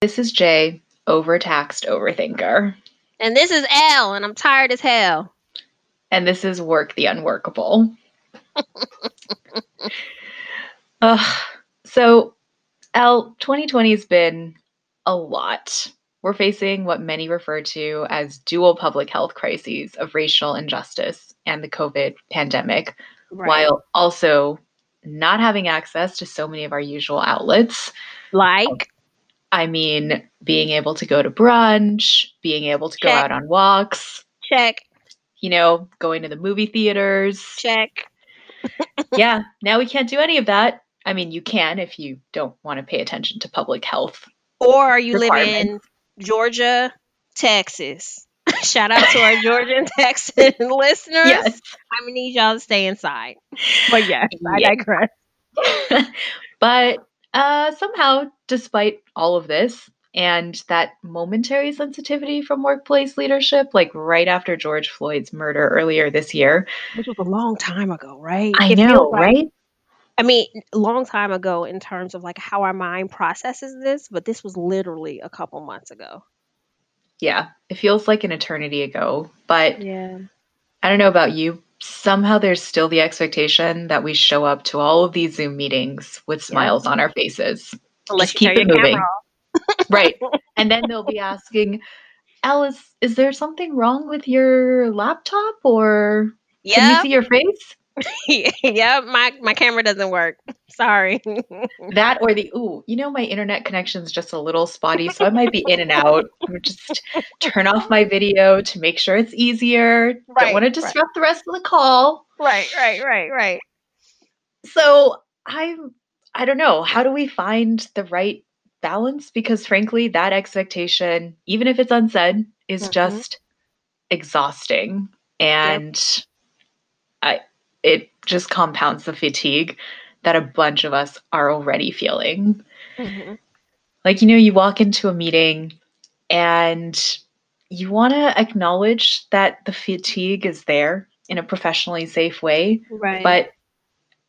This is Jay, overtaxed overthinker. And this is Elle, and I'm tired as hell. And this is Work the Unworkable. Ugh. So, Elle, 2020 has been a lot. We're facing what many refer to as dual public health crises of racial injustice and the COVID pandemic, Right. while also not having access to so many of our usual outlets. like, um, I mean, being able to go to brunch, being able to go out on walks, check, you know, going to the movie theaters. check. yeah, now we can't do any of that. I mean, you can if you don't want to pay attention to public health. Or are you live in Georgia, Texas. Shout out to our Georgia and Texan listeners. Yes. I'm gonna need y'all to stay inside. But yes, I Yeah. digress. but uh, somehow, despite all of this and that momentary sensitivity from workplace leadership, like right after George Floyd's murder earlier this year, Which was a long time ago, right? I It know, like- right? I mean, long time ago in terms of like how our mind processes this, but this was literally a couple months ago. Yeah, it feels like an eternity ago. But Yeah. I don't know about you. Somehow there's still the expectation that we show up to all of these Zoom meetings with smiles on our faces. Unless Just you keep it moving. Right. And then they'll be asking, Alice, is there something wrong with your laptop or can you see your face? yeah, my my camera doesn't work. Sorry. That or the, ooh, you know, my internet connection's just a little spotty, so I might be in and out. I'm just turn off my video to make sure it's easier. Don't want to right. disrupt the rest of the call. right, right, right, right. So I'm, I don't know. How do we find the right balance? Because frankly, that expectation, even if it's unsaid, is Mhm. just exhausting. And I, it just compounds the fatigue that a bunch of us are already feeling. Mhm. Like, you know, you walk into a meeting and you want to acknowledge that the fatigue is there in a professionally safe way Right. but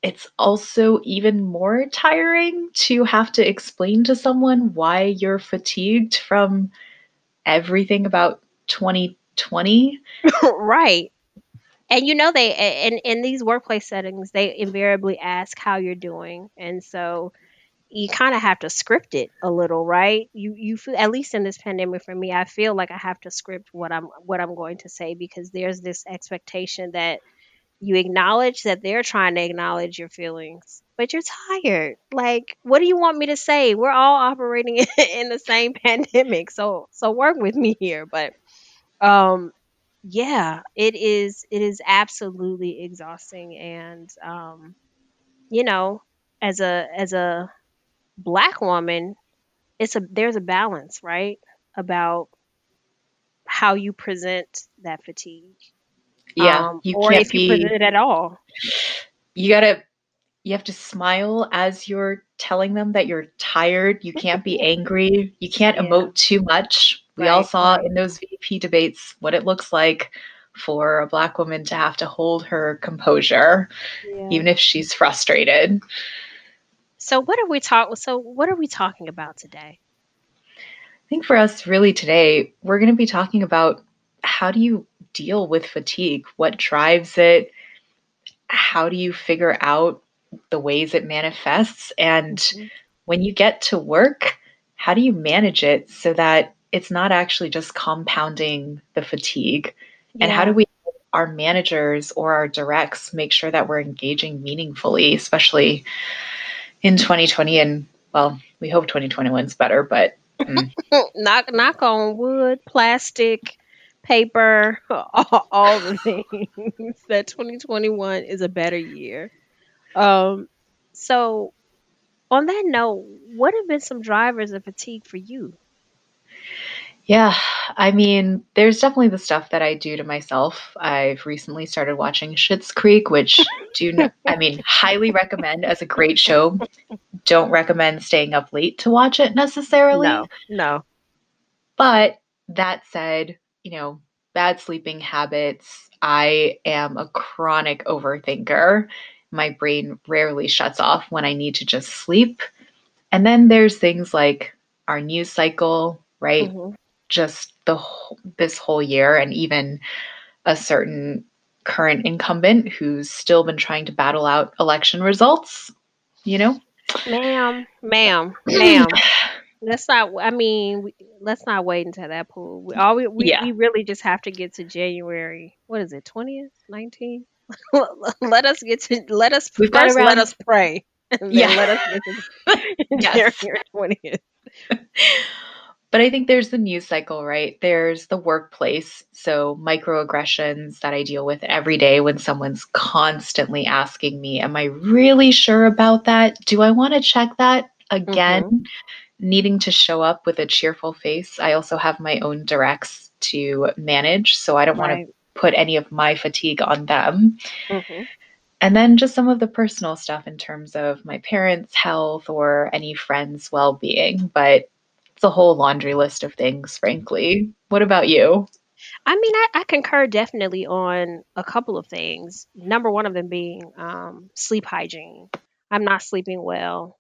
it's also even more tiring to have to explain to someone why you're fatigued from everything about 2020. right. And you know they a- in in these workplace settings they invariably ask how you're doing, and so you kind of have to script it a little, right? You you feel at least in this pandemic for me, I feel like I have to script what I'm what I'm going to say because there's this expectation that you acknowledge that they're trying to acknowledge your feelings, but you're tired. Like, what do you want me to say? We're all operating in the same pandemic, so so work with me here. But um, yeah, it is it is absolutely exhausting, and um, you know, as a as a black woman, it's a there's a balance, right, about how you present that fatigue. Yeah, um, you or can't if you be present it at all. you got to you have to smile as you're telling them that you're tired. You can't be angry. You can't Yeah. emote too much. We all saw in those VP debates what it looks like for a black woman to have to hold her composure even if she's frustrated. So what are we talk? So what are we talking about today? I think for us, really today, we're going to be talking about how do you deal with fatigue? What drives it? How do you figure out the ways it manifests? And Mhm. when you get to work, how do you manage it so that it's not actually just compounding the fatigue? And how do we, our managers or our directs, make sure that we're engaging meaningfully, especially in 2020? And well, we hope 2021's better, but mm, knock knock on wood, plastic, paper, all, all the things that 2021 is a better year. Um, so on that note, what have been some drivers of fatigue for you? Yeah, I mean, there's definitely the stuff that I do to myself. I've recently started watching Schitt's Creek, which do I mean, highly recommend as a great show. Don't recommend staying up late to watch it necessarily. No, no. But that said, you know, bad sleeping habits. I am a chronic overthinker. My brain rarely shuts off when I need to just sleep. And then there's things like our news cycle, right? hmm Just the whole, this whole year, and even a certain current incumbent who's still been trying to battle out election results, you know? Ma'am, ma'am, ma'am. Let's not. I mean, we, let's not wait until that pool. We, all we, we Yeah. we really just have to get to January. What is it? Twentieth, nineteenth. let us get to. Let us We've first. Let us pray, Yeah. let us get to Yes. January twentieth. But I think there's the news cycle, right? There's the workplace. So, microaggressions that I deal with every day when someone's constantly asking me, Am I really sure about that? Do I want to check that again? Needing to show up with a cheerful face. I also have my own directs to manage. So, I don't want to put any of my fatigue on them. hmm And then just some of the personal stuff in terms of my parents' health or any friends' well being. But a whole laundry list of things, frankly. What about you? I mean, I, I concur definitely on a couple of things. Number one of them being um, sleep hygiene. I'm not sleeping well.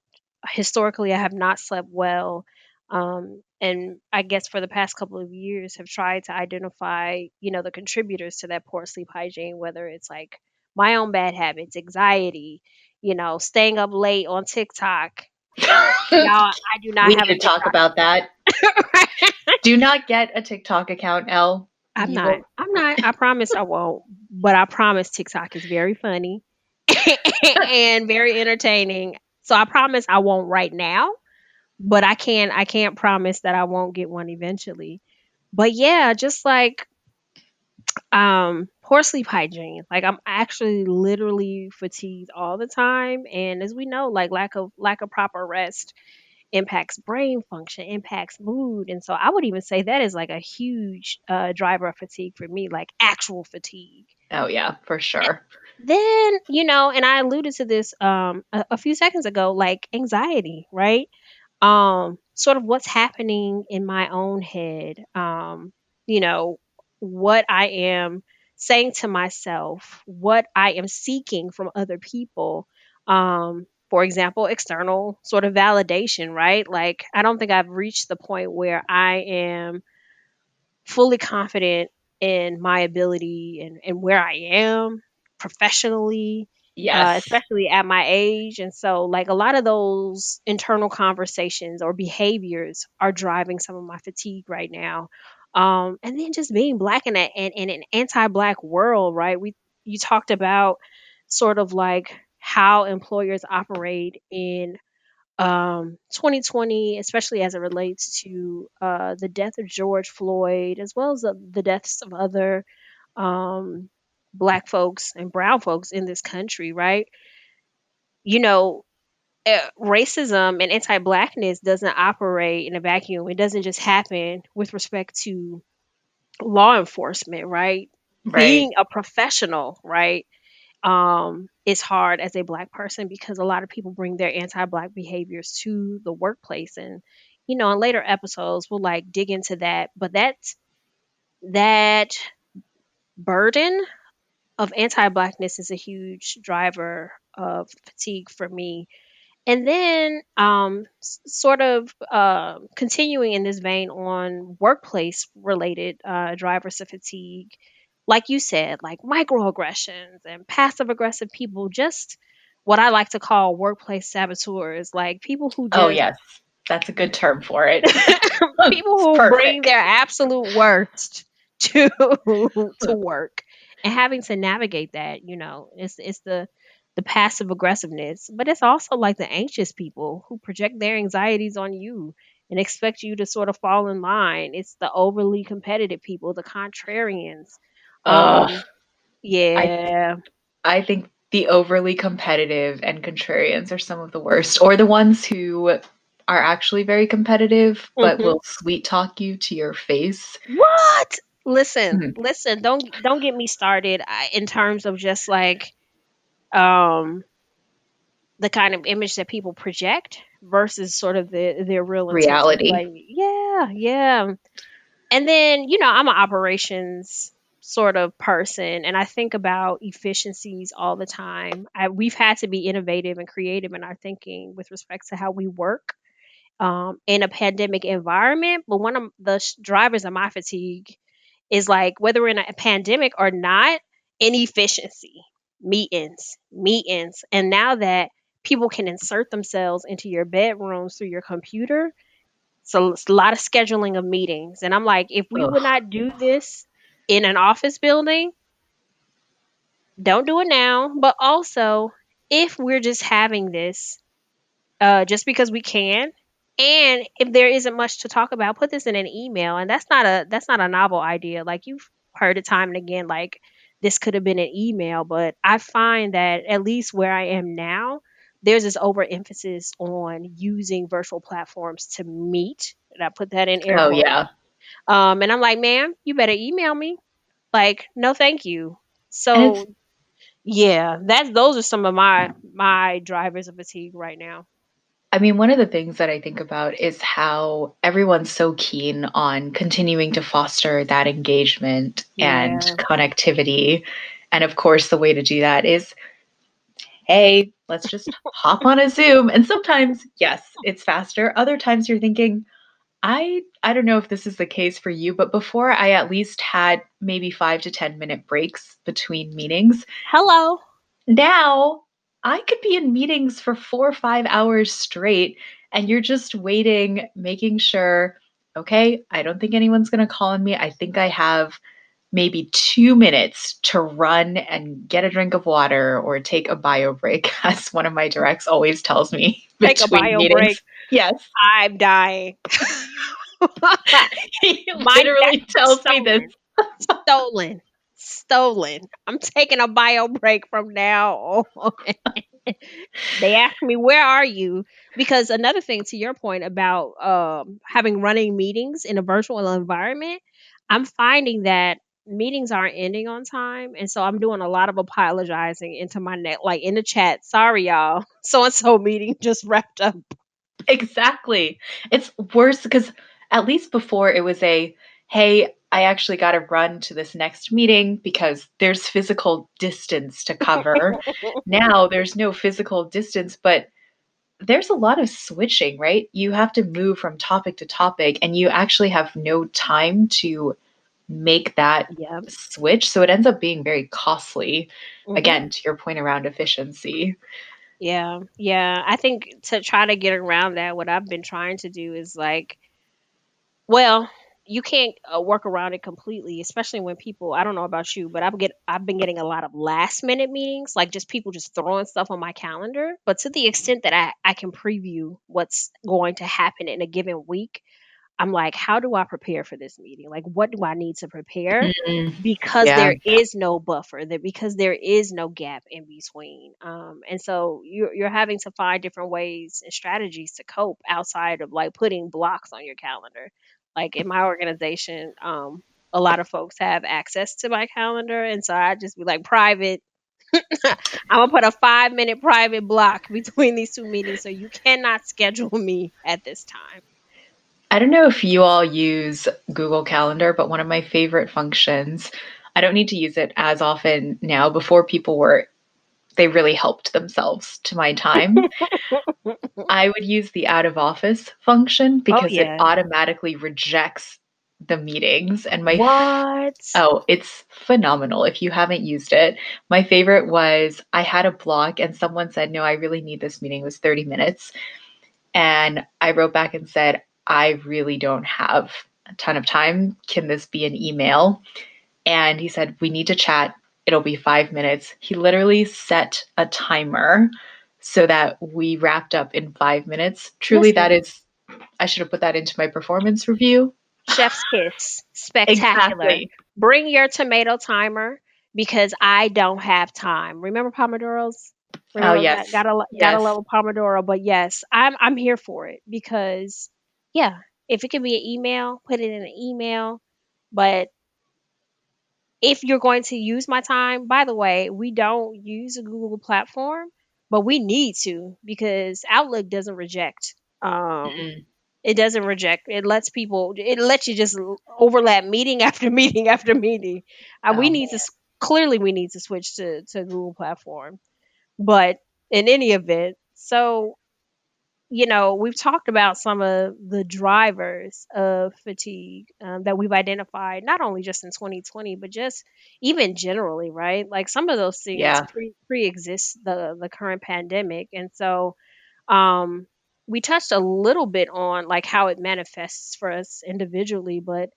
Historically, I have not slept well. Um, and I guess for the past couple of years have tried to identify, you know, the contributors to that poor sleep hygiene, whether it's like my own bad habits, anxiety, you know, staying up late on TikTok. Y'all, I do not we have need to talk about that. Do not get a TikTok account, Elle. I'm You not. will- I'm not. I promise I won't. But I promise TikTok is very funny and very entertaining. So I promise I won't right now, but I can I can't promise that I won't get one eventually. But yeah, just like um poor sleep hygiene. Like I'm actually literally fatigued all the time and as we know, like lack of lack of proper rest impacts brain function, impacts mood. And so I would even say that is like a huge uh, driver of fatigue for me, like actual fatigue. Oh, yeah, for sure. Then, you know, and I alluded to this um, a, a few seconds ago, like anxiety, right? Um, sort of what's happening in my own head, um, you know, what I am saying to myself, what I am seeking from other people. Um, for example, external sort of validation, right? Like, I don't think I've reached the point where I am fully confident in my ability and, and where I am professionally, uh, especially at my age. And so, like, a lot of those internal conversations or behaviors are driving some of my fatigue right now. Um, and then just being black in, a, in, in an anti-black world, right? We you talked about sort of like how employers operate in um, 2020, especially as it relates to uh, the death of George Floyd, as well as the, the deaths of other um, black folks and brown folks in this country, right? You know, uh, racism and anti-blackness doesn't operate in a vacuum. It doesn't just happen with respect to law enforcement, right? Right. Being a professional, right? um, is hard as a black person because a lot of people bring their anti-black behaviors to the workplace and you know in later episodes we'll like dig into that but that's that burden of anti-blackness is a huge driver of fatigue for me and then um, s- sort of uh, continuing in this vein on workplace related uh, drivers of fatigue like you said like microaggressions and passive aggressive people just what i like to call workplace saboteurs like people who Oh, yes. That's a good term for it. people who bring their absolute worst to to work and having to navigate that you know it's it's the the passive aggressiveness but it's also like the anxious people who project their anxieties on you and expect you to sort of fall in line it's the overly competitive people the contrarians Ugh. um yeah I think the overly competitive and contrarians are some of the worst, or the ones who are actually very competitive but hmm will sweet talk you to your face. what listen Mhm. listen don't don't get me started I, in terms of just like um the kind of image that people project versus sort of the their real. Reality. Like, yeah, yeah. And then, you know, I'm an operations sort of person and I think about efficiencies all the time. I, we've had to be innovative and creative in our thinking with respect to how we work um, in a pandemic environment. But one of the sh- drivers of my fatigue is like whether we're in a pandemic or not, inefficiency, meetings, meetings. And now that people can insert themselves into your bedrooms through your computer, so it's a lot of scheduling of meetings. And I'm like, if we would not do this in an office building, don't do it now. But also, if we're just having this uh, just because we can, and if there isn't much to talk about, put this in an email. And that's not a that's not a novel idea. Like you've heard it time and again. Like this could have been an email, but I find that at least where I am now, there's this overemphasis on using virtual platforms to meet. And I put that in air Oh yeah. Um, and I'm like, ma'am, you better email me. Like, no, thank you. So yeah, that's those are some of my my drivers of fatigue right now. I mean, one of the things that I think about is how everyone's so keen on continuing to foster that engagement and connectivity. And of course, the way to do that is hey, let's just hop on a Zoom. And sometimes, yes, it's faster. Other times you're thinking, I I don't know if this is the case for you, but before I at least had maybe 5 to 10 minute breaks between meetings. Hello. Now, I could be in meetings for 4 or 5 hours straight and you're just waiting, making sure, okay, I don't think anyone's going to call on me. I think I have maybe 2 minutes to run and get a drink of water or take a bio break as one of my directs always tells me Take a bio meetings. break. Yes. I'm dying. he literally tells me this. stolen. Stolen. I'm taking a bio break from now on. they ask me, Where are you? Because another thing to your point about um, having running meetings in a virtual environment, I'm finding that meetings aren't ending on time. And so I'm doing a lot of apologizing into my net, like in the chat. Sorry, y'all. So and so meeting just wrapped up. Exactly. It's worse because at least before it was a, hey, I actually got to run to this next meeting because there's physical distance to cover. now there's no physical distance, but there's a lot of switching, right? You have to move from topic to topic and you actually have no time to make that yeah. switch. So it ends up being very costly. Mhm. Again, to your point around efficiency. Yeah, yeah. I think to try to get around that, what I've been trying to do is like, well, you can't uh, work around it completely, especially when people. I don't know about you, but I've get I've been getting a lot of last minute meetings, like just people just throwing stuff on my calendar. But to the extent that I I can preview what's going to happen in a given week, I'm like, how do I prepare for this meeting? Like, what do I need to prepare? Mm, because yeah. there is no buffer that because there is no gap in between um, and so you're, you're having to find different ways and strategies to cope outside of like putting blocks on your calendar like in my organization um, a lot of folks have access to my calendar and so i just be like private i'm gonna put a five minute private block between these two meetings so you cannot schedule me at this time I don't know if you all use Google Calendar, but one of my favorite functions, I don't need to use it as often now. Before people were, they really helped themselves to my time. I would use the out of office function oh because it automatically rejects the meetings. And my, what oh, it's phenomenal if you haven't used it. My favorite was I had a block and someone said, No, I really need this meeting. It was 30 minutes. And I wrote back and said, I really don't have a ton of time. Can this be an email? And he said, We need to chat. It'll be five minutes. He literally set a timer so that we wrapped up in five minutes. Truly, that listen is, I should have put that into my performance review. chef's kiss spectacular Exactly. bring your tomato timer because I don't have time. Remember Pomodoros? Oh, Remember that? yes. Gotta lo- gotta Yes. love a Pomodoro. But yes, I'm I'm here for it because yeah, if it can be an email, put it in an email. But if you're going to use my time, by the way, we don't use a Google platform, but we need to because Outlook doesn't reject. Um, Mm, it doesn't reject. It lets people. It lets you just overlap meeting after meeting after meeting. Uh, we Oh, need to clearly we need to switch to to Google platform. But in any event, so you know, we've talked about some of the drivers of fatigue um, that we've identified, not only just in 2020, but just even generally, right? Like some of those things Yeah. pre exist the the current pandemic, and so um, we touched a little bit on like how it manifests for us individually, but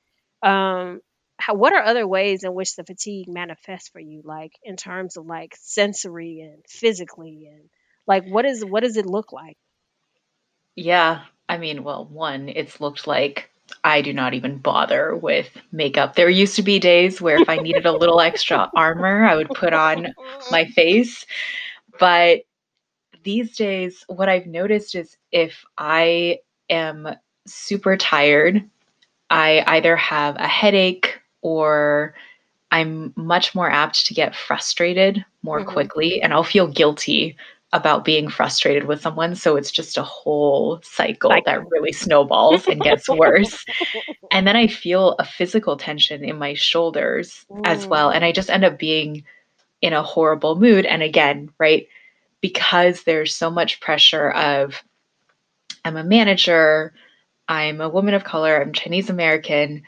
um, how, what are other ways in which the fatigue manifests for you, like in terms of like sensory and physically, and like what is what does it look like? Yeah. I mean, well, one, it's looked like I do not even bother with makeup. There used to be days where if I needed a little extra armor, I would put on my face. But these days, what I've noticed is if I am super tired, I either have a headache or I'm much more apt to get frustrated more Mhm. quickly, and I'll feel guilty about being frustrated with someone. So it's just a whole cycle that really snowballs and gets worse. And then I feel a physical tension in my shoulders as well. Mm. And I just end up being in a horrible mood. And again, right, because there's so much pressure of I'm a manager, I'm a woman of color, I'm Chinese American.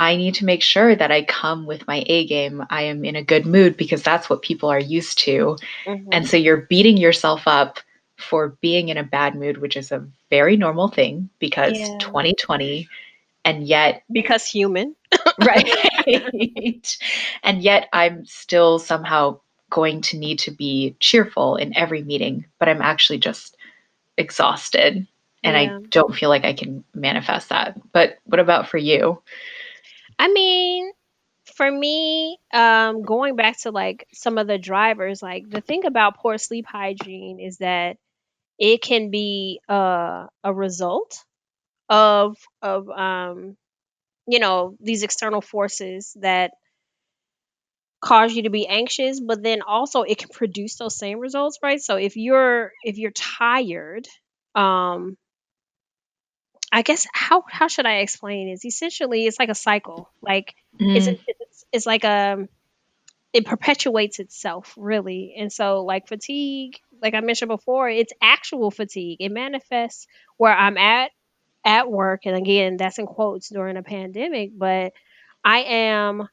I need to make sure that I come with my A game. I am in a good mood because that's what people are used to. And Mhm. so you're beating yourself up for being in a bad mood, which is a very normal thing because Yeah. 2020, and yet, Because human. right? and yet, I'm still somehow going to need to be cheerful in every meeting, but I'm actually just exhausted and Yeah. I don't feel like I can manifest that. But what about for you? I mean, for me, um, going back to like some of the drivers, like the thing about poor sleep hygiene is that it can be uh, a result of of um, you know these external forces that cause you to be anxious, but then also it can produce those same results, right? So if you're if you're tired, um, I guess how how should I explain is essentially it's like a cycle. Like it's Mm, it's, it's like a it perpetuates itself really. And so like fatigue, like I mentioned before, it's actual fatigue. It manifests where I'm at at work and again that's in quotes during a pandemic, but I am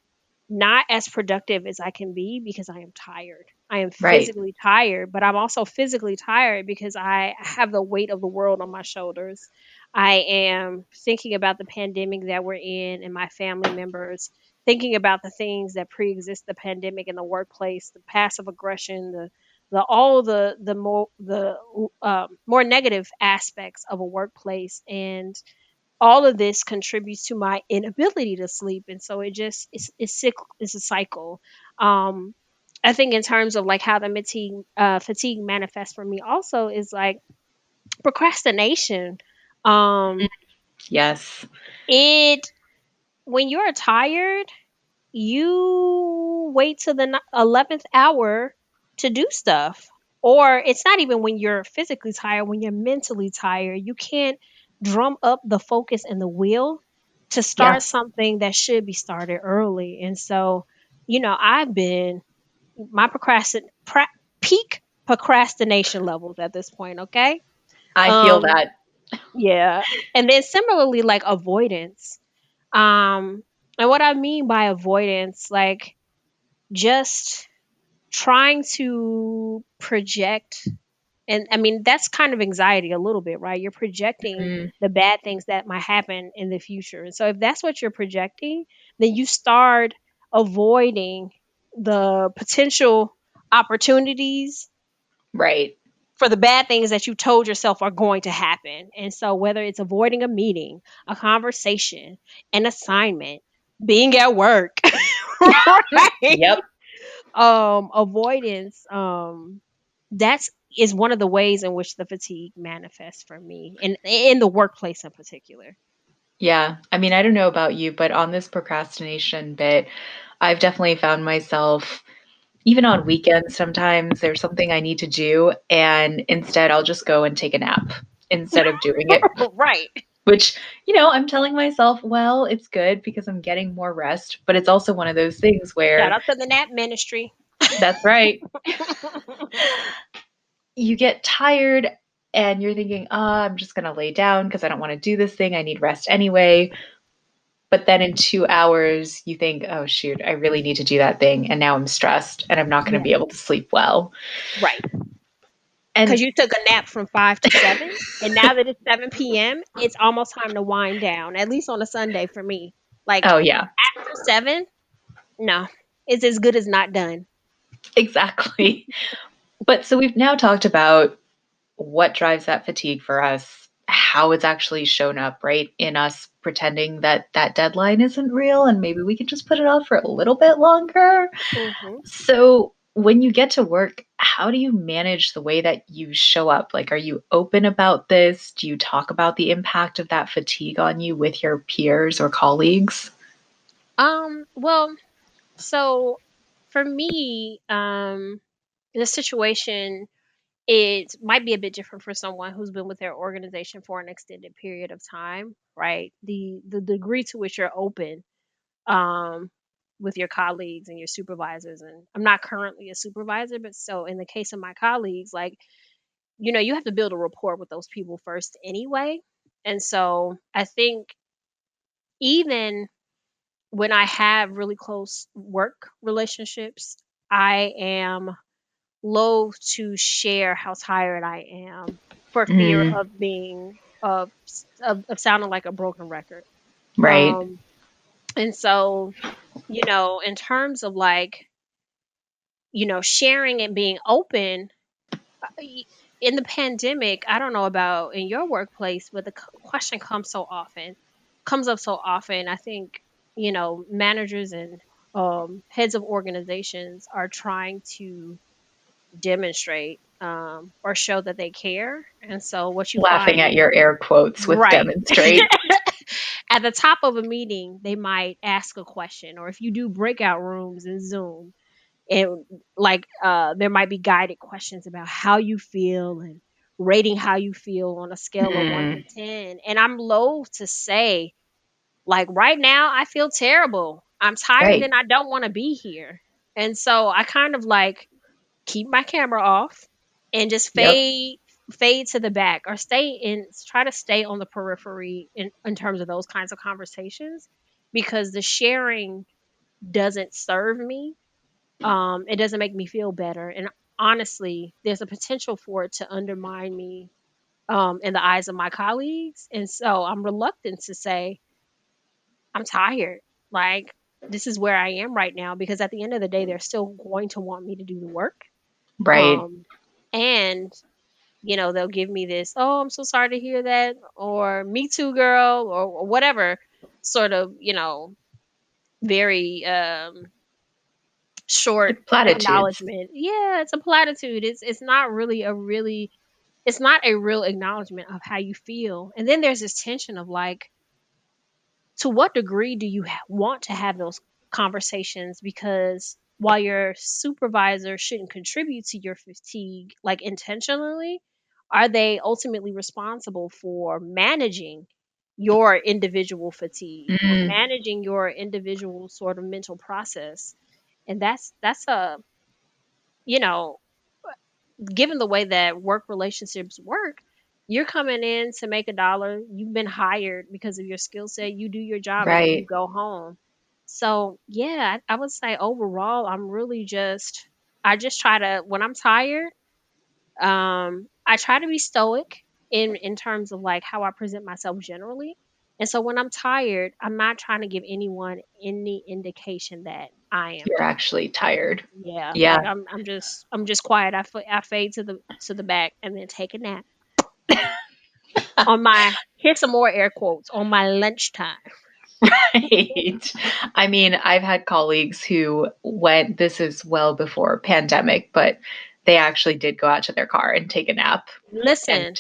not as productive as I can be because I am tired. I am right. physically tired, but I'm also physically tired because I have the weight of the world on my shoulders. I am thinking about the pandemic that we're in and my family members, thinking about the things that pre-exist the pandemic in the workplace, the passive aggression, the the all the the more the um, more negative aspects of a workplace and all of this contributes to my inability to sleep and so it just it's it's, it's a cycle. Um i think in terms of like how the fatigue uh, fatigue manifests for me also is like procrastination. Um Yes. it when you're tired you wait to the 11th hour to do stuff. Or it's not even when you're physically tired when you're mentally tired you can't drum up the focus and the will to Yeah. start something that should be started early and so you know i've been my procrastin pra- peak procrastination levels at this point okay I feel um that. yeah and then similarly like avoidance um and what i mean by avoidance like just trying to project and i mean that's kind of anxiety a little bit right you're projecting Mm, the bad things that might happen in the future and so if that's what you're projecting then you start avoiding the potential opportunities right. for the bad things that you told yourself are going to happen. And so, whether it's avoiding a meeting, a conversation, an assignment, being at work, right? Yep. Um, avoidance, um, that's is one of the ways in which the fatigue manifests for me, in in the workplace in particular. Yeah. I mean, I don't know about you, but on this procrastination bit, I've definitely found myself, even on weekends, sometimes there's something I need to do, and instead I'll just go and take a nap instead of doing it. right. Which, you know, I'm telling myself, well, it's good because I'm getting more rest, but it's also one of those things where Shout out to the nap ministry. that's right. You get tired and you're thinking, oh, I'm just going to lay down because I don't want to do this thing. I need rest anyway. But then in two hours, you think, oh, shoot, I really need to do that thing. And now I'm stressed and I'm not going to yeah. be able to sleep well. Right. Because you took a nap from 5 to 7. and now that it's 7 p.m., it's almost time to wind down, at least on a Sunday for me. Like, oh, yeah. After 7, no, it's as good as not done. Exactly. but so we've now talked about what drives that fatigue for us, how it's actually shown up, right? In us pretending that that deadline isn't real and maybe we can just put it off for a little bit longer. Mm-hmm. So, when you get to work, how do you manage the way that you show up? Like, are you open about this? Do you talk about the impact of that fatigue on you with your peers or colleagues? Um, well, so for me, um, the situation it might be a bit different for someone who's been with their organization for an extended period of time, right? The the degree to which you're open um, with your colleagues and your supervisors, and I'm not currently a supervisor, but so in the case of my colleagues, like you know, you have to build a rapport with those people first anyway, and so I think even when I have really close work relationships, I am loath to share how tired I am for fear mm. of being of, of, of sounding like a broken record. Right. Um, and so, you know, in terms of like, you know, sharing and being open uh, in the pandemic, I don't know about in your workplace, but the question comes so often, comes up so often. I think, you know, managers and um, heads of organizations are trying to demonstrate um, or show that they care. And so what you laughing find, at your air quotes with right. demonstrate. at the top of a meeting, they might ask a question, or if you do breakout rooms in Zoom, and like uh, there might be guided questions about how you feel and rating how you feel on a scale mm. of one to mm-hmm. ten. And I'm loath to say, like right now, I feel terrible. I'm tired right. and I don't want to be here. And so I kind of like keep my camera off and just fade yep. fade to the back or stay in try to stay on the periphery in, in terms of those kinds of conversations because the sharing doesn't serve me. Um, it doesn't make me feel better. And honestly there's a potential for it to undermine me um, in the eyes of my colleagues. And so i'm reluctant to say i'm tired. Like this is where i am right now because at the end of the day they're still going to want me to do the work Right. Um, and you know they'll give me this oh i'm so sorry to hear that or me too girl or, or whatever sort of you know very um short acknowledgement. Yeah it's a platitude. It's it's not really a really it's not a real acknowledgement of how you feel. And then there's this tension of like to what degree do you ha- want to have those conversations? Because while your supervisor shouldn't contribute to your fatigue like intentionally, are they ultimately responsible for managing your individual fatigue, mm. managing your individual sort of mental process? And that's that's a you know, given the way that work relationships work, you're coming in to make a dollar. You've been hired because of your skill set. You do your job right. and you go home. So yeah, I, I would say overall, I'm really just I just try to when I'm tired, um, I try to be stoic in in terms of like how I present myself generally. And so when I'm tired, I'm not trying to give anyone any indication that I am. You're actually tired. Yeah. Yeah. Like I'm, I'm just I'm just quiet. I, I fade to the to the back and then take a nap. on my here's some more air quotes on my lunchtime. Right. I mean, I've had colleagues who went, this is well before pandemic, but they actually did go out to their car and take a nap. Listen,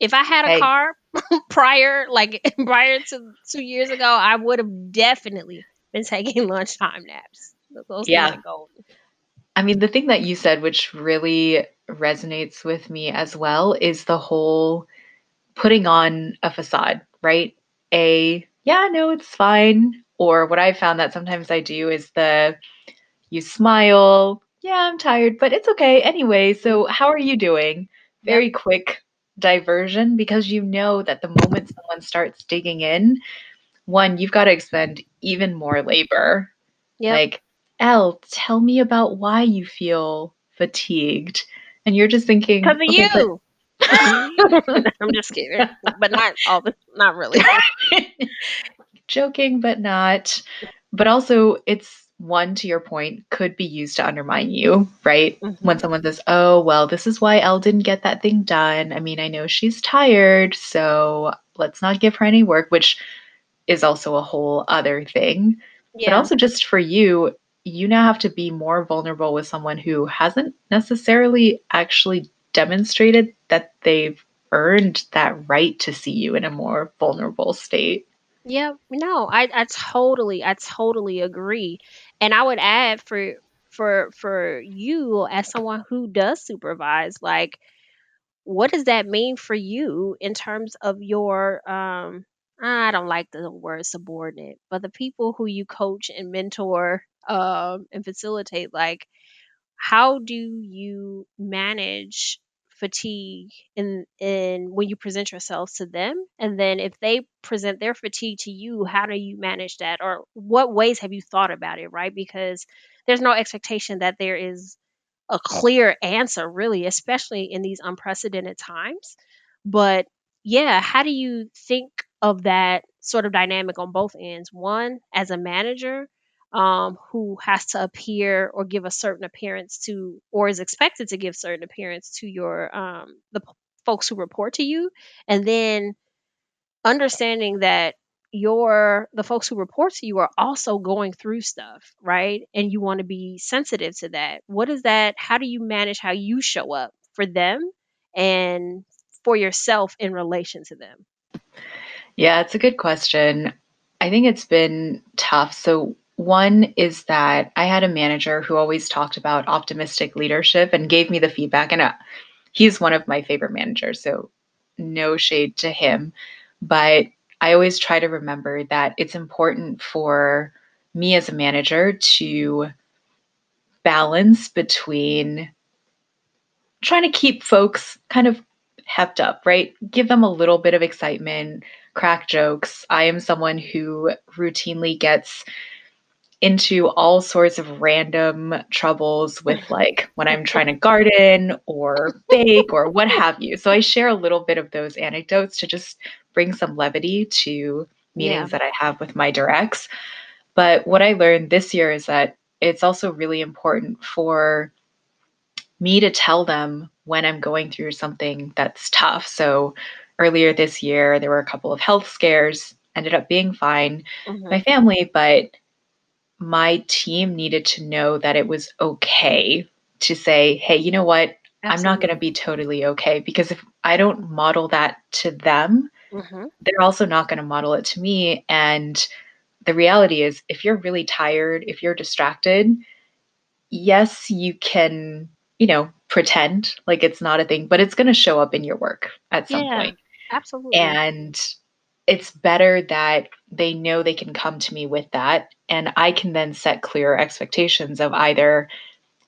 if I had a car prior, like prior to two years ago, I would have definitely been taking lunchtime naps. Those yeah. I mean, the thing that you said, which really resonates with me as well, is the whole putting on a facade, right? A yeah, no, it's fine. Or what I found that sometimes I do is the you smile, yeah, I'm tired, but it's okay anyway. So, how are you doing? very quick diversion because you know that the moment someone starts digging in, one, you've got to expend even more labor. Yep. Like, Elle, tell me about why you feel fatigued. And you're just thinking because of okay, you. I'm just kidding, but not all the, not really. Joking, but not. But also, it's one to your point could be used to undermine you, right? Mm-hmm. When someone says, "Oh, well, this is why Elle didn't get that thing done." I mean, I know she's tired, so let's not give her any work, which is also a whole other thing. Yeah. But also just for you, you now have to be more vulnerable with someone who hasn't necessarily actually demonstrated that they've earned that right to see you in a more vulnerable state. Yeah, no, I I totally I totally agree. And I would add for for for you as someone who does supervise, like what does that mean for you in terms of your um I don't like the word subordinate, but the people who you coach and mentor um and facilitate like how do you manage fatigue in in when you present yourselves to them and then if they present their fatigue to you how do you manage that? Or what ways have you thought about it right? Because there's no expectation that there is a clear answer really especially in these unprecedented times. But yeah how do you think of that sort of dynamic on both ends? One as a manager um, who has to appear or give a certain appearance to, or is expected to give certain appearance to your um, the p- folks who report to you, and then understanding that your the folks who report to you are also going through stuff, right? And you want to be sensitive to that. What is that? How do you manage how you show up for them and for yourself in relation to them? Yeah, it's a good question. I think it's been tough. So one is that I had a manager who always talked about optimistic leadership and gave me the feedback. And uh, he's one of my favorite managers, so no shade to him. But I always try to remember that it's important for me as a manager to balance between trying to keep folks kind of hepped up, right? Give them a little bit of excitement, crack jokes. I am someone who routinely gets into all sorts of random troubles with like when I'm trying to garden or bake or what have you. So I share a little bit of those anecdotes to just bring some levity to meetings yeah. that I have with my directs. But what I learned this year is that it's also really important for me to tell them when I'm going through something that's tough. So earlier this year, there were a couple of health scares, ended up being fine, mm-hmm. my family, but my team needed to know that it was okay to say, hey, you know what? Absolutely. I'm not going to be totally okay because if I don't model that to them, mm-hmm. they're also not going to model it to me. And the reality is, if you're really tired, if you're distracted, yes, you can, you know, pretend like it's not a thing, but it's going to show up in your work at some yeah, point. Absolutely. And it's better that they know they can come to me with that and I can then set clear expectations of either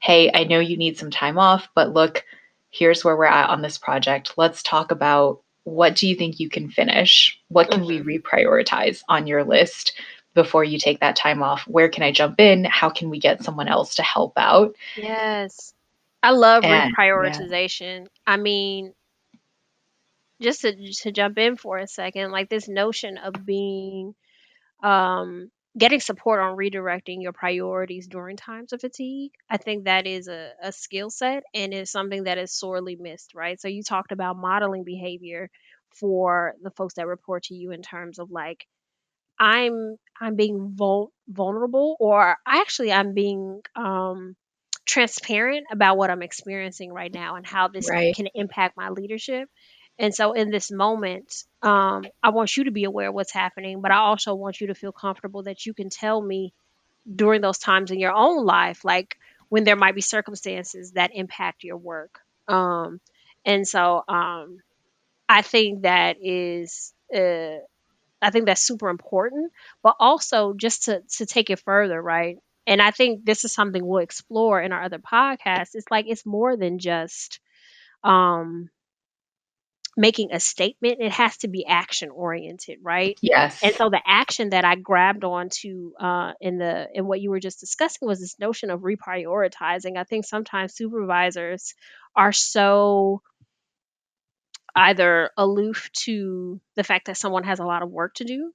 hey, I know you need some time off, but look, here's where we're at on this project. Let's talk about what do you think you can finish? What can we mm-hmm. reprioritize on your list before you take that time off? Where can I jump in? How can we get someone else to help out? Yes. I love and, reprioritization. Yeah. I mean, just to to jump in for a second, like this notion of being um getting support on redirecting your priorities during times of fatigue i think that is a, a skill set and is something that is sorely missed right so you talked about modeling behavior for the folks that report to you in terms of like i'm i'm being vul- vulnerable or actually i'm being um transparent about what i'm experiencing right now and how this right. can impact my leadership and so in this moment, um, I want you to be aware of what's happening, but I also want you to feel comfortable that you can tell me during those times in your own life, like when there might be circumstances that impact your work. Um, and so um, I think that is, uh, I think that's super important, but also just to, to take it further, right? And I think this is something we'll explore in our other podcasts. It's like it's more than just um, making a statement, it has to be action oriented, right? Yes. And so the action that I grabbed onto uh, in the in what you were just discussing was this notion of reprioritizing. I think sometimes supervisors are so either aloof to the fact that someone has a lot of work to do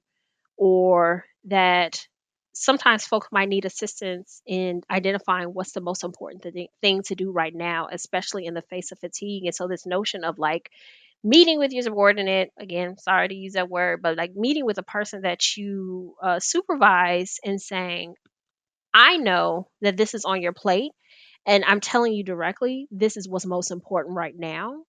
or that sometimes folks might need assistance in identifying what's the most important th- thing to do right now, especially in the face of fatigue. And so, this notion of like meeting with your subordinate, again, sorry to use that word, but like meeting with a person that you uh, supervise and saying, I know that this is on your plate. And I'm telling you directly, this is what's most important right now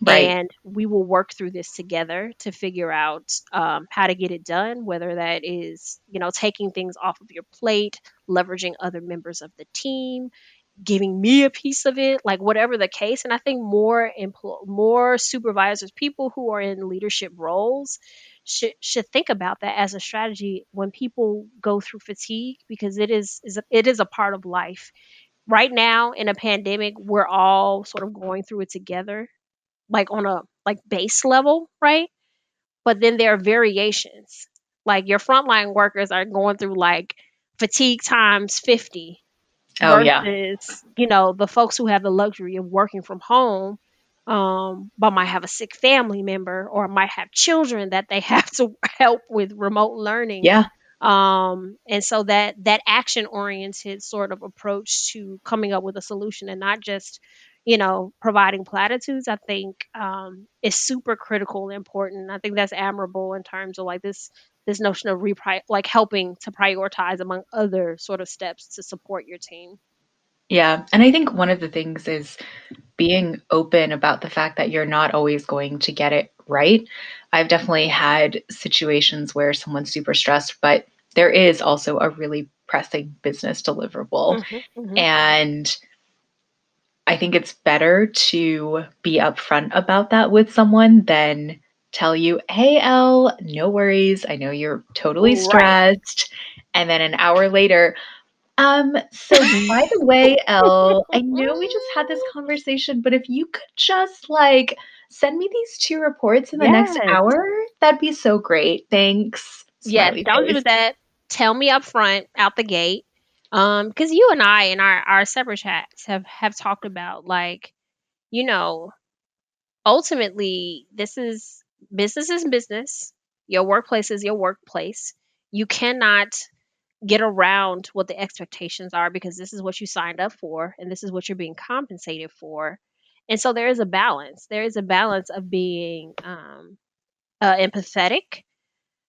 right. and we will work through this together to figure out um, how to get it done whether that is you know taking things off of your plate leveraging other members of the team giving me a piece of it like whatever the case and i think more empl- more supervisors people who are in leadership roles should should think about that as a strategy when people go through fatigue because it is, is a, it is a part of life right now in a pandemic we're all sort of going through it together like on a like base level, right? But then there are variations. Like your frontline workers are going through like fatigue times 50 oh versus, yeah. you know, the folks who have the luxury of working from home um, but might have a sick family member or might have children that they have to help with remote learning. Yeah. Um, and so that that action oriented sort of approach to coming up with a solution and not just you know, providing platitudes, I think um, is super critical and important. I think that's admirable in terms of like this this notion of repri- like helping to prioritize among other sort of steps to support your team. Yeah, and I think one of the things is being open about the fact that you're not always going to get it right. I've definitely had situations where someone's super stressed, but there is also a really pressing business deliverable. Mm-hmm, mm-hmm. And I think it's better to be upfront about that with someone than tell you, hey, Elle, no worries. I know you're totally stressed. Right. And then an hour later, um, so by the way, Elle, I know we just had this conversation, but if you could just like send me these two reports in the yes. next hour, that'd be so great. Thanks. Yeah, don't do that. Tell me up front, out the gate. Um, because you and I in our our separate chats have have talked about like, you know, ultimately this is business is business. Your workplace is your workplace. You cannot get around what the expectations are because this is what you signed up for and this is what you're being compensated for. And so there is a balance. There is a balance of being um, uh, empathetic,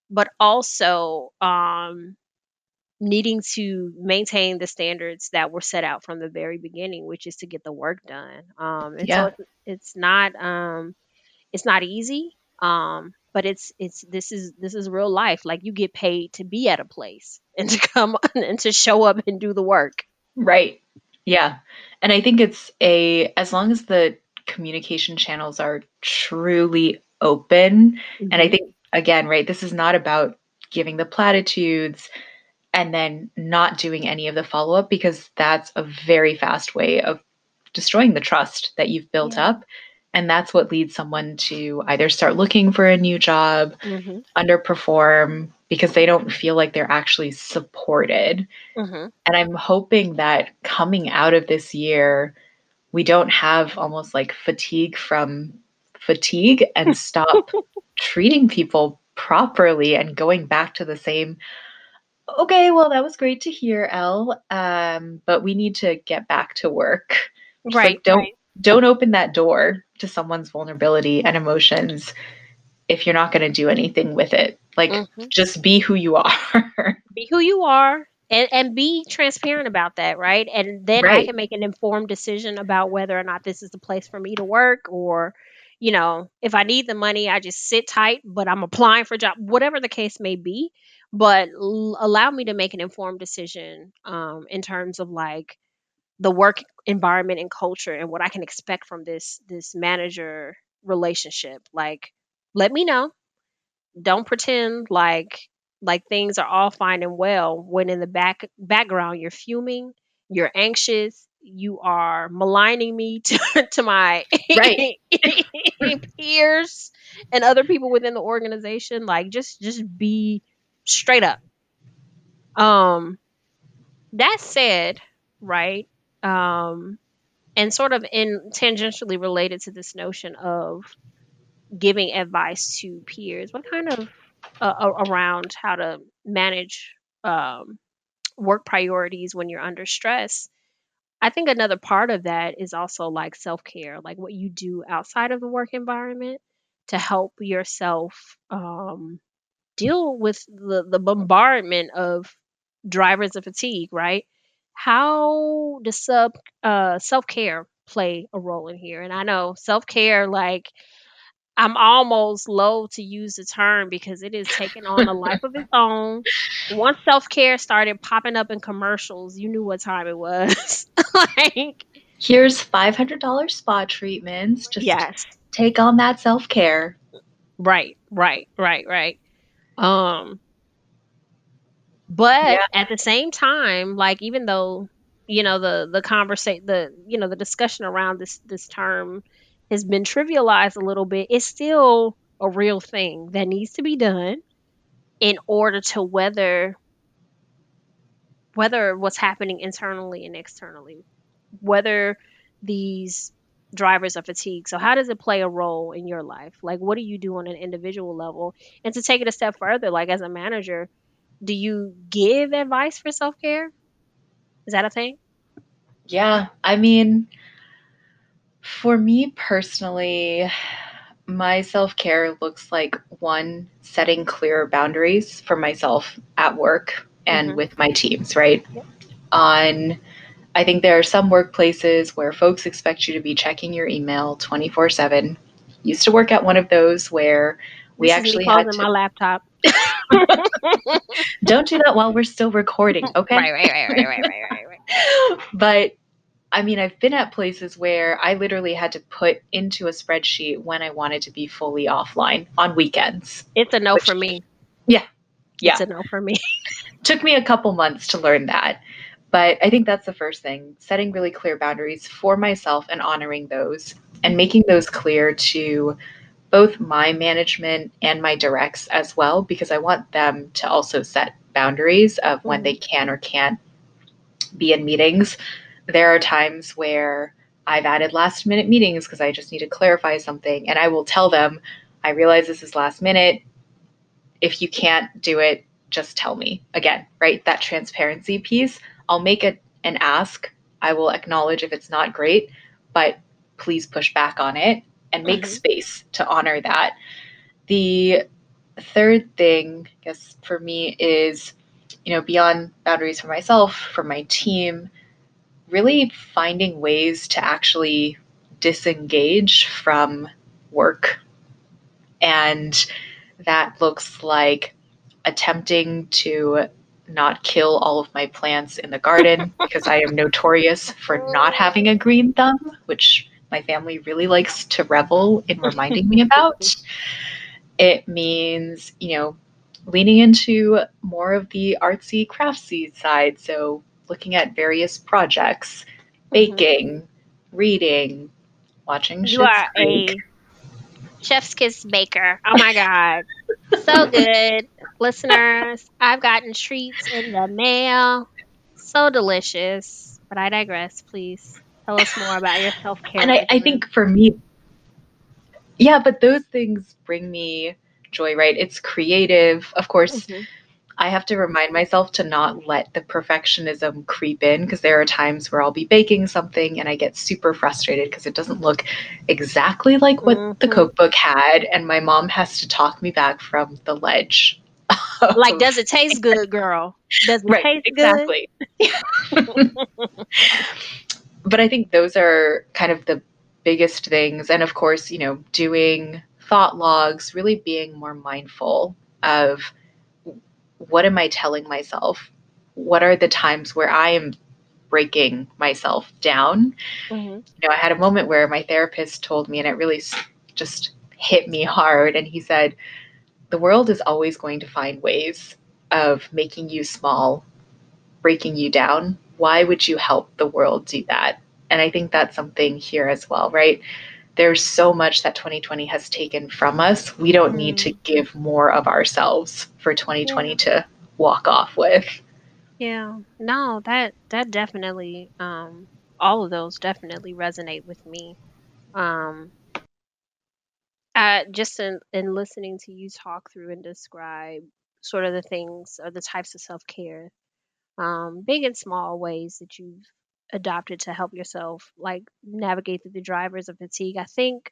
but also um, needing to maintain the standards that were set out from the very beginning, which is to get the work done. Um, and yeah. so it's, it's not um, it's not easy, um, but it's it's this is this is real life. Like you get paid to be at a place and to come and to show up and do the work. Right. Yeah. And I think it's a as long as the communication channels are truly open, mm-hmm. and I mm-hmm. think again, right, this is not about giving the platitudes and then not doing any of the follow up because that's a very fast way of destroying the trust that you've built yeah. up. And that's what leads someone to either start looking for a new job, mm-hmm. underperform because they don't feel like they're actually supported. Mm-hmm. And I'm hoping that coming out of this year, we don't have almost like fatigue from fatigue and stop treating people properly and going back to the same okay, well, that was great to hear, Elle. Um, but we need to get back to work. right. Like, don't right. don't open that door to someone's vulnerability and emotions if you're not going to do anything with it. Like, mm-hmm. just be who you are. be who you are. And, and be transparent about that, right? And then right. I can make an informed decision about whether or not this is the place for me to work or, you know, if I need the money, I just sit tight, but I'm applying for a job, whatever the case may be but l- allow me to make an informed decision um, in terms of like the work environment and culture and what I can expect from this this manager relationship. Like, let me know. Don't pretend like like things are all fine and well when in the back background you're fuming, you're anxious, you are maligning me to, to my Right. peers and other people within the organization. Like just just be straight up. Um that said, right? Um and sort of in tangentially related to this notion of giving advice to peers, what kind of uh, around how to manage um, work priorities when you're under stress. I think another part of that is also like self care, like what you do outside of the work environment to help yourself um, deal with the, the bombardment of drivers of fatigue, right? How does sub uh, self care play a role in here? And I know self care, like I'm almost loath to use the term because it is taking on a life of its own. Once self care started popping up in commercials, you knew what time it was. like, here's five hundred dollars spa treatments. Just yes, take on that self care. Right, right, right, right. Um, but yeah. at the same time, like even though you know the the conversation, the you know the discussion around this this term has been trivialized a little bit, it's still a real thing that needs to be done in order to weather whether what's happening internally and externally, whether these drivers of fatigue. So how does it play a role in your life? Like what do you do on an individual level? And to take it a step further, like as a manager, do you give advice for self-care? Is that a thing? Yeah, I mean, for me personally, my self care looks like one, setting clear boundaries for myself at work and mm-hmm. with my teams, right? Yep. On, I think there are some workplaces where folks expect you to be checking your email 24 7. Used to work at one of those where we this actually had to, my laptop. Don't do that while we're still recording, okay? Right, right, right, right, right, right, right. right. but I mean, I've been at places where I literally had to put into a spreadsheet when I wanted to be fully offline on weekends. It's a no which, for me. Yeah. Yeah. It's a no for me. Took me a couple months to learn that. But I think that's the first thing setting really clear boundaries for myself and honoring those and making those clear to both my management and my directs as well, because I want them to also set boundaries of when mm-hmm. they can or can't be in meetings there are times where I've added last minute meetings because I just need to clarify something. And I will tell them, I realize this is last minute. If you can't do it, just tell me. Again, right? That transparency piece. I'll make it an ask. I will acknowledge if it's not great, but please push back on it and make mm-hmm. space to honor that. The third thing, I guess, for me is, you know, beyond boundaries for myself, for my team, really finding ways to actually disengage from work. And that looks like attempting to not kill all of my plants in the garden because I am notorious for not having a green thumb, which my family really likes to revel in reminding me about. It means, you know, leaning into more of the artsy craftsy side. So looking at various projects, mm-hmm. baking, mm-hmm. reading, watching. You are Creek. a chef's kiss baker. Oh my god, so good, listeners! I've gotten treats in the mail, so delicious. But I digress. Please tell us more about your self care. And I, I think for me, yeah, but those things bring me joy. Right? It's creative, of course. Mm-hmm I have to remind myself to not let the perfectionism creep in because there are times where I'll be baking something and I get super frustrated because it doesn't look exactly like what mm-hmm. the cookbook had. And my mom has to talk me back from the ledge. like, does it taste good, girl? Does it right, taste exactly. good? but I think those are kind of the biggest things. And of course, you know, doing thought logs, really being more mindful of what am I telling myself? What are the times where I am breaking myself down? Mm-hmm. You know, I had a moment where my therapist told me, and it really just hit me hard. And he said, The world is always going to find ways of making you small, breaking you down. why would you help the world do that? And I think that's something here as well, right? There's so much that 2020 has taken from us. We don't need to mm. give more of ourselves for 2020 yeah. to walk off with. Yeah. No, that that definitely um all of those definitely resonate with me. Um uh, just in, in listening to you talk through and describe sort of the things or the types of self care, um, big and small ways that you've adopted to help yourself like navigate through the drivers of fatigue. I think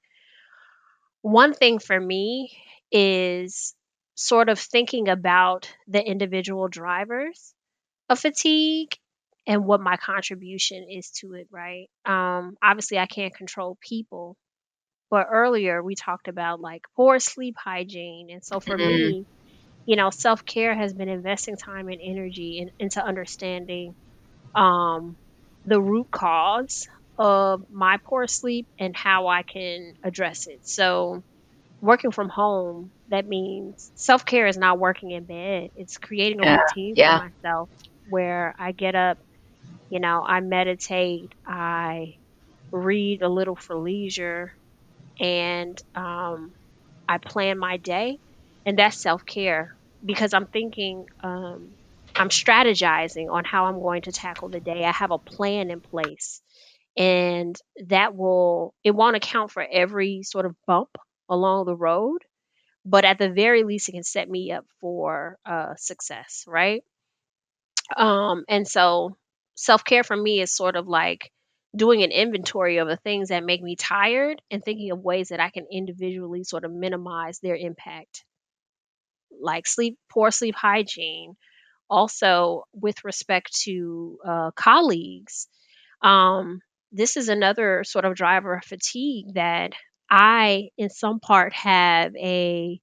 one thing for me is sort of thinking about the individual drivers of fatigue and what my contribution is to it, right? Um, obviously, I can't control people, but earlier we talked about like poor sleep hygiene. And so for mm-hmm. me, you know, self care has been investing time and energy in, into understanding um, the root cause of my poor sleep and how I can address it. So, working from home, that means self care is not working in bed, it's creating a yeah. routine yeah. for myself where I get up, you know, I meditate, I read a little for leisure, and um, I plan my day, and that's self care because I'm thinking, um, I'm strategizing on how I'm going to tackle the day. I have a plan in place, and that will it won't account for every sort of bump along the road, but at the very least, it can set me up for uh, success, right? Um, and so self care for me is sort of like doing an inventory of the things that make me tired and thinking of ways that I can individually sort of minimize their impact. Like sleep, poor sleep hygiene. Also, with respect to uh, colleagues, um, this is another sort of driver of fatigue that I, in some part, have a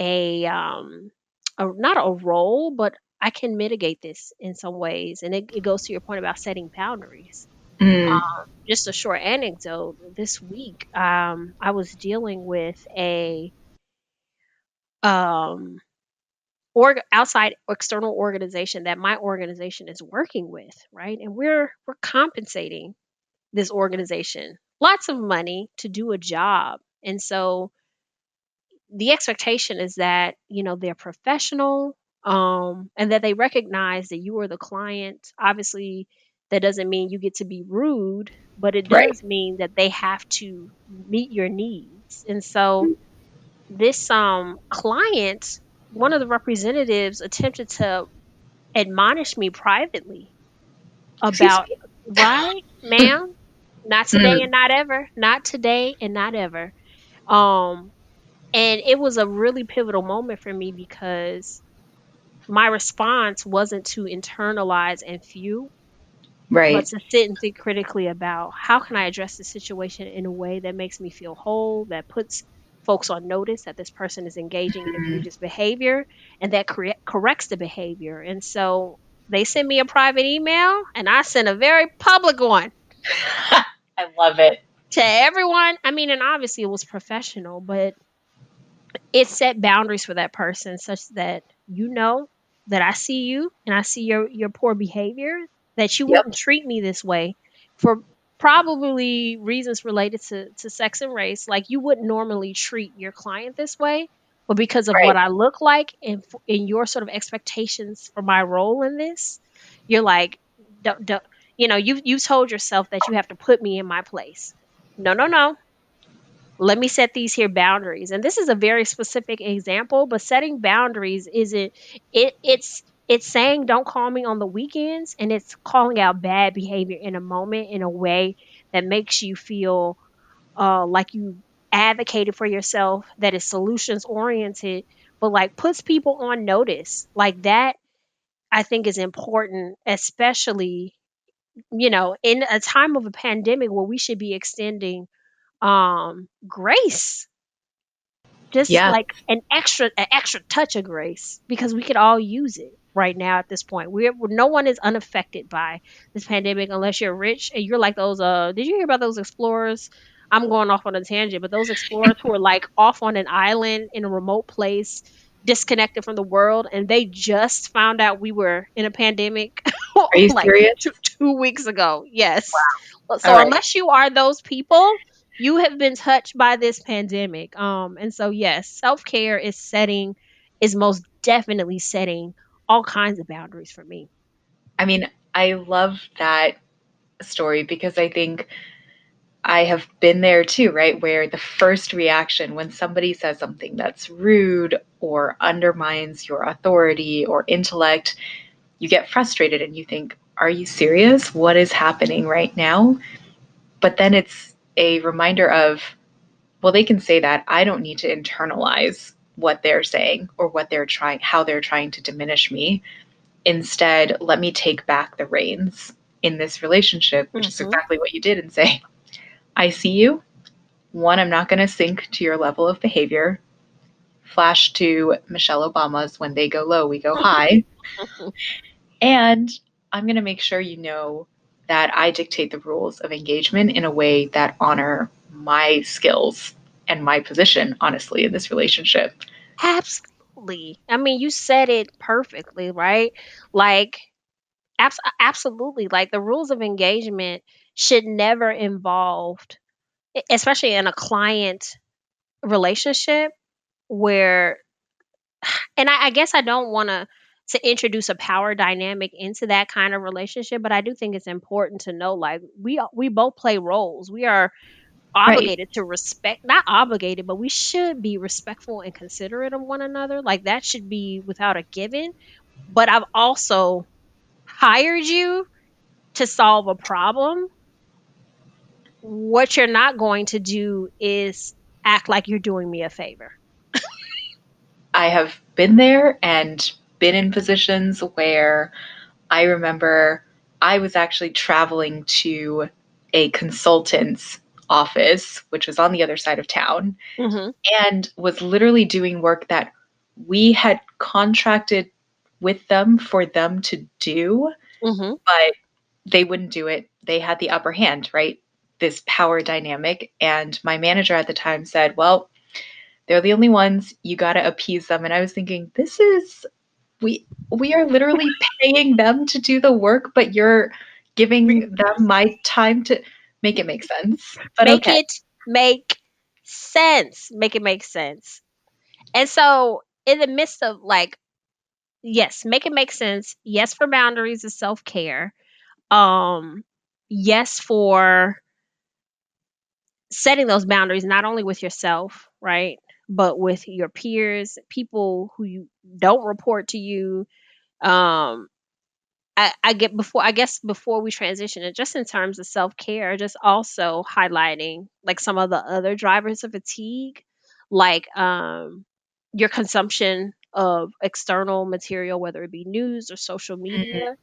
a um a, not a role, but I can mitigate this in some ways. And it, it goes to your point about setting boundaries. Mm. Um, just a short anecdote. This week, um, I was dealing with a um, org- outside external organization that my organization is working with, right? And we're we're compensating this organization lots of money to do a job, and so the expectation is that you know they're professional um, and that they recognize that you are the client. Obviously, that doesn't mean you get to be rude, but it does right. mean that they have to meet your needs. And so this um client, one of the representatives attempted to admonish me privately about right, ma'am, not today mm. and not ever, not today and not ever. Um and it was a really pivotal moment for me because my response wasn't to internalize and fuel Right. But to sit and think critically about how can I address the situation in a way that makes me feel whole, that puts folks on notice that this person is engaging in mm-hmm. egregious behavior, and that cor- corrects the behavior. And so they send me a private email, and I sent a very public one. I love it. To everyone. I mean, and obviously it was professional, but it set boundaries for that person such that you know that I see you and I see your your poor behavior that you yep. wouldn't treat me this way for probably reasons related to, to sex and race. Like you wouldn't normally treat your client this way, but because of right. what I look like and in your sort of expectations for my role in this, you're like, don't, don't, you know, you you told yourself that you have to put me in my place. No, no, no. Let me set these here boundaries. And this is a very specific example, but setting boundaries isn't it it's it's saying don't call me on the weekends and it's calling out bad behavior in a moment in a way that makes you feel uh, like you advocated for yourself that is solutions oriented but like puts people on notice. Like that i think is important especially you know in a time of a pandemic where we should be extending um grace. Just yeah. like an extra an extra touch of grace because we could all use it right now at this point. We're no one is unaffected by this pandemic unless you're rich and you're like those. Uh, did you hear about those explorers? I'm going off on a tangent, but those explorers who are like off on an island in a remote place, disconnected from the world, and they just found out we were in a pandemic Are you like serious? two, two weeks ago. Yes. Wow. So right. unless you are those people, you have been touched by this pandemic. Um, and so yes, self care is setting is most definitely setting all kinds of boundaries for me. I mean, I love that story because I think I have been there too, right? Where the first reaction when somebody says something that's rude or undermines your authority or intellect, you get frustrated and you think, Are you serious? What is happening right now? But then it's a reminder of, well, they can say that. I don't need to internalize what they're saying or what they're trying, how they're trying to diminish me. Instead, let me take back the reins in this relationship, which is Mhm. exactly what you did, and say, I see you. One, I'm not going to sink to your level of behavior. Flash to Michelle Obama's when they go low, we go high. and I'm going to make sure you know that I dictate the rules of engagement in a way that honor my skills and my position, honestly, in this relationship. Absolutely. I mean, you said it perfectly, right? Like, abs- absolutely. Like, the rules of engagement should never involved, e- especially in a client relationship, where, and I, I guess I don't want to to introduce a power dynamic into that kind of relationship, but I do think it's important to know, like, we we both play roles. We are Right. obligated to respect not obligated but we should be respectful and considerate of one another. Like that should be without a given. But i've also hired you to solve a problem. What you're not going to do is act like you're doing me a favor. I have been there and been in positions where I remember I was actually traveling to a consultant's office, which was on the other side of town, mm-hmm. and was literally doing work that we had contracted with them for them to do, Mm-hmm. but they wouldn't do it. They had the upper hand, right? This power dynamic. And my manager at the time said, Well, they're the only ones. You got to appease them. And I was thinking, this is we we are literally paying them to do the work, but you're giving them my time to make it make sense. But make okay. it make sense. Make it make sense. And so in the midst of like yes make it make sense. Yes for boundaries is self-care. Um yes for setting those boundaries not only with yourself right but with your peers people who you don't report to you. Um I, I get before I guess before we transition it just in terms of self care, just also highlighting like some of the other drivers of fatigue, like um your consumption of external material, whether it be news or social Mhm. media.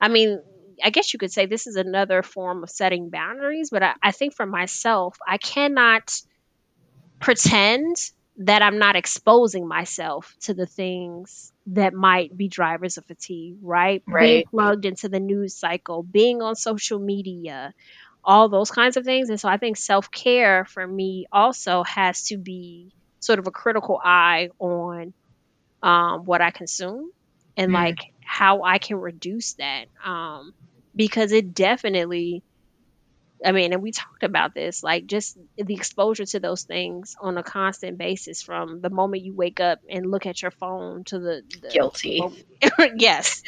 I mean, I guess you could say this is another form of setting boundaries, but I, I think for myself, I cannot pretend that I'm not exposing myself to the things that might be drivers of fatigue, right? Being plugged into the news cycle, being on social media, all those kinds of things. And so I think self care for me also has to be sort of a critical eye on um, what I consume and Mm. like how I can reduce that. Um, because it definitely I mean, and we talked about this, like just the exposure to those things on a constant basis from the moment you wake up and look at your phone to the, the Guilty. yes,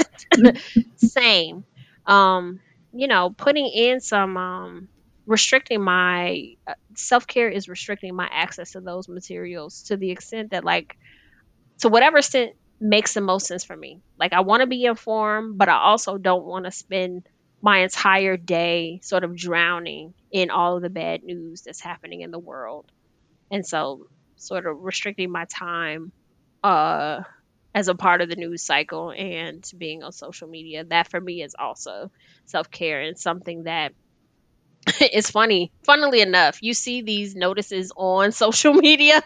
same. Um, you know, putting in some um restricting my uh, self-care is restricting my access to those materials to the extent that like to whatever extent makes the most sense for me. Like I want to be informed, but I also don't want to spend my entire day sort of drowning in all of the bad news that's happening in the world. And so sort of restricting my time uh as a part of the news cycle and being on social media. That for me is also self-care and something that it's funny. Funnily enough, you see these notices on social media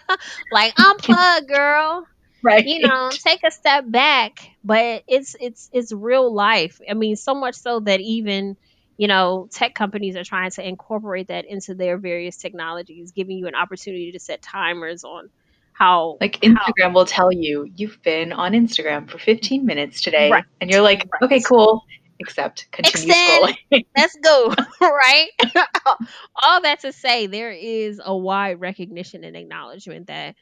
like unplug girl Right. you know take a step back but it's it's it's real life i mean so much so that even you know tech companies are trying to incorporate that into their various technologies giving you an opportunity to set timers on how Like Instagram will tell you you've been on Instagram for 15 minutes today, Right. and you're like, Right. okay, cool. Except continue Extend. scrolling. Let's go, right? All that to say, there is a wide recognition and acknowledgement that,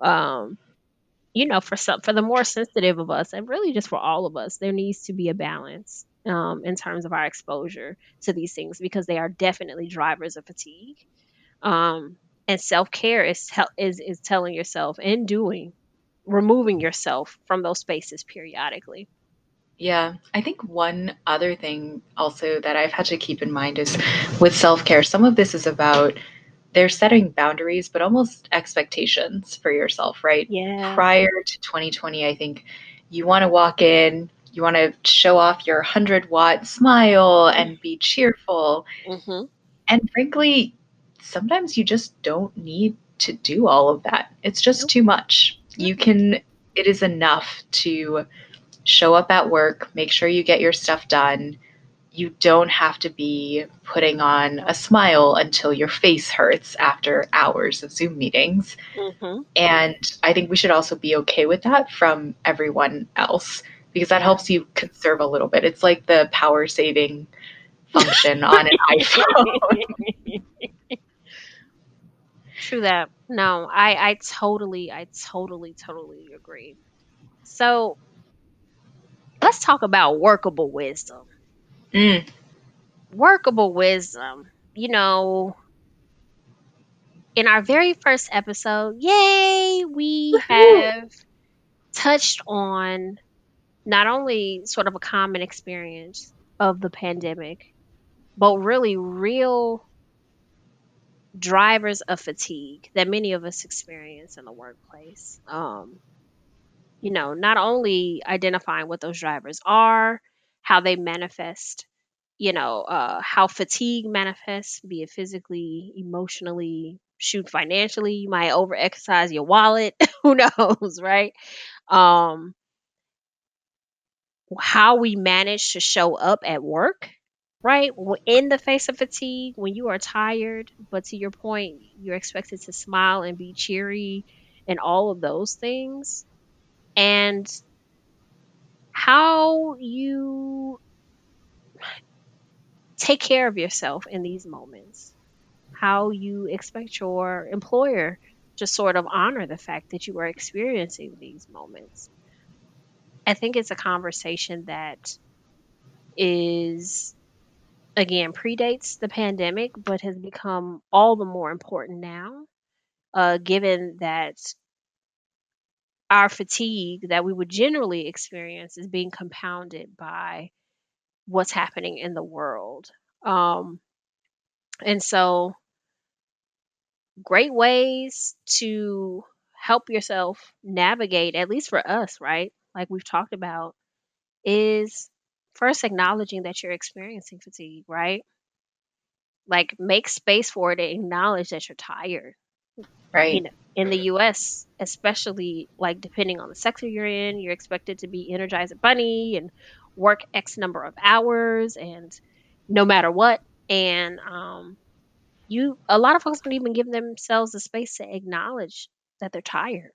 um, you know, for some, for the more sensitive of us, and really just for all of us, there needs to be a balance um, in terms of our exposure to these things because they are definitely drivers of fatigue. Um, and self care is, is is telling yourself and doing, removing yourself from those spaces periodically. Yeah, I think one other thing also that I've had to keep in mind is with self care, some of this is about they're setting boundaries, but almost expectations for yourself, right? Yeah. Prior to 2020, I think you want to walk in, you want to show off your 100 watt smile and be cheerful. Mm-hmm. And frankly, sometimes you just don't need to do all of that. It's just too much. You can, it is enough to show up at work, make sure you get your stuff done. You don't have to be putting on a smile until your face hurts after hours of Zoom meetings. hmm And I think we should also be okay with that from everyone else because that helps you conserve a little bit. It's like the power saving function on an iPhone. True that. No, I I totally I totally totally agree. So let's talk about workable wisdom. Mm, Workable wisdom. You know, in our very first episode, yay, we have touched on not only sort of a common experience of the pandemic, but really real drivers of fatigue that many of us experience in the workplace. Um, you know, not only identifying what those drivers are, how they manifest, you know, uh, how fatigue manifests, be it physically, emotionally, shoot, financially. You might overexercise your wallet. Who knows, right? Um, how we manage to show up at work, right? In the face of fatigue, when you are tired, but to your point, you're expected to smile and be cheery and all of those things. And how you take care of yourself in these moments, how you expect your employer to sort of honor the fact that you are experiencing these moments. I think it's a conversation that is again predates the pandemic but has become all the more important now uh, given that our fatigue that we would generally experience is being compounded by what's happening in the world. Um, and so great ways to help yourself navigate at least for us right like we've talked about is first acknowledging that you're experiencing fatigue right? Like make space for it and acknowledge that you're tired. You right. know in the US especially like depending on the sector you're in you're expected to be energized bunny and work x number of hours and no matter what. And um you a lot of folks don't even give themselves the space to acknowledge that they're tired.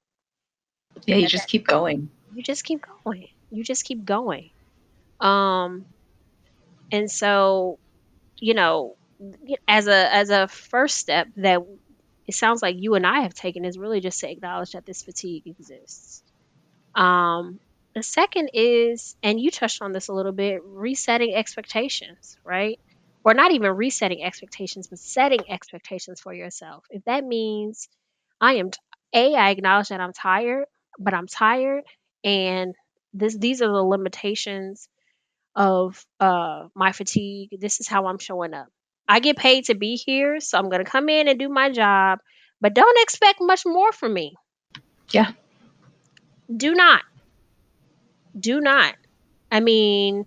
Yeah, you just keep going. you just keep going. You just keep going. Um and so you know as a as a first step that it sounds like you and I have taken is really just to acknowledge that this fatigue exists. Um, the second is, and you touched on this a little bit, resetting expectations, right? Or not even resetting expectations, but setting expectations for yourself. If that means I am a, I acknowledge that I'm tired, but I'm tired, and this these are the limitations of uh, my fatigue. This is how I'm showing up. I get paid to be here, so I'm going to come in and do my job, but don't expect much more from me. Yeah. Do not. Do not. I mean,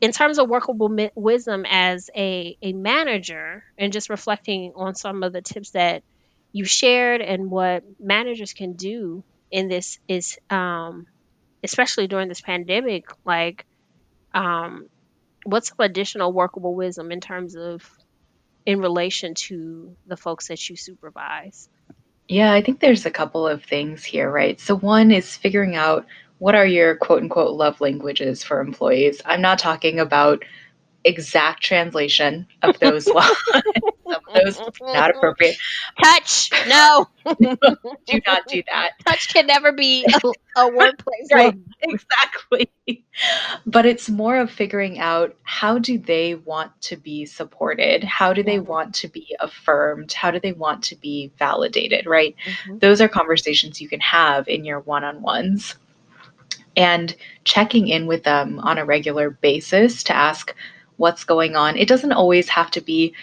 in terms of workable mi- wisdom as a, a manager and just reflecting on some of the tips that you shared and what managers can do in this is um, especially during this pandemic like um, what's some additional workable wisdom in terms of in relation to the folks that you supervise Yeah, I think there's a couple of things here, right? So, one is figuring out what are your quote unquote love languages for employees? I'm not talking about exact translation of those laws. Some of those not appropriate. Touch, no. do not do that. Touch can never be a, a workplace. right, exactly. But it's more of figuring out how do they want to be supported? How do they want to be affirmed? How do they want to be validated, right? Mm-hmm. Those are conversations you can have in your one-on-ones. And checking in with them on a regular basis to ask what's going on. It doesn't always have to be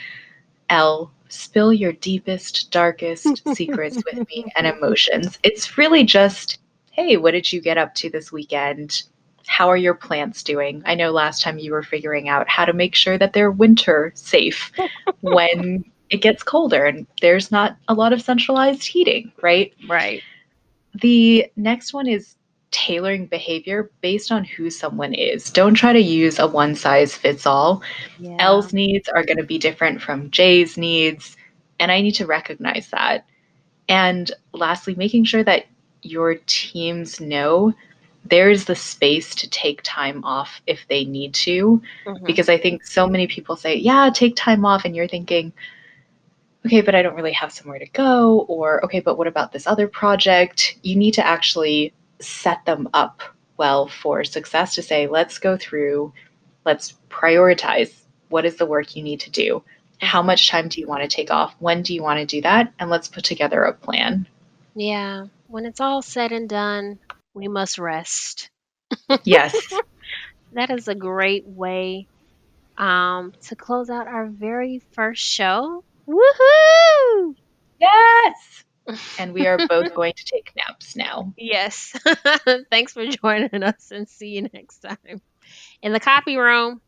Elle, spill your deepest, darkest secrets with me and emotions. It's really just, hey, what did you get up to this weekend? How are your plants doing? I know last time you were figuring out how to make sure that they're winter safe when it gets colder and there's not a lot of centralized heating, right? Right. The next one is tailoring behavior based on who someone is. Don't try to use a one size fits all. Yeah. Elle's needs are going to be different from Jay's needs, and I need to recognize that. And lastly, making sure that your teams know there's the space to take time off if they need to. Mm-hmm. Because I think so many people say, yeah, take time off. And you're thinking, okay, but I don't really have somewhere to go. Or, okay, but what about this other project? You need to actually set them up well for success to say, let's go through, let's prioritize what is the work you need to do. How much time do you want to take off? When do you want to do that? And let's put together a plan. Yeah. When it's all said and done, we must rest. Yes. that is a great way um, to close out our very first show. Woohoo! Yes and we are both going to take naps now. Yes. Thanks for joining us and see you next time. In the copy room.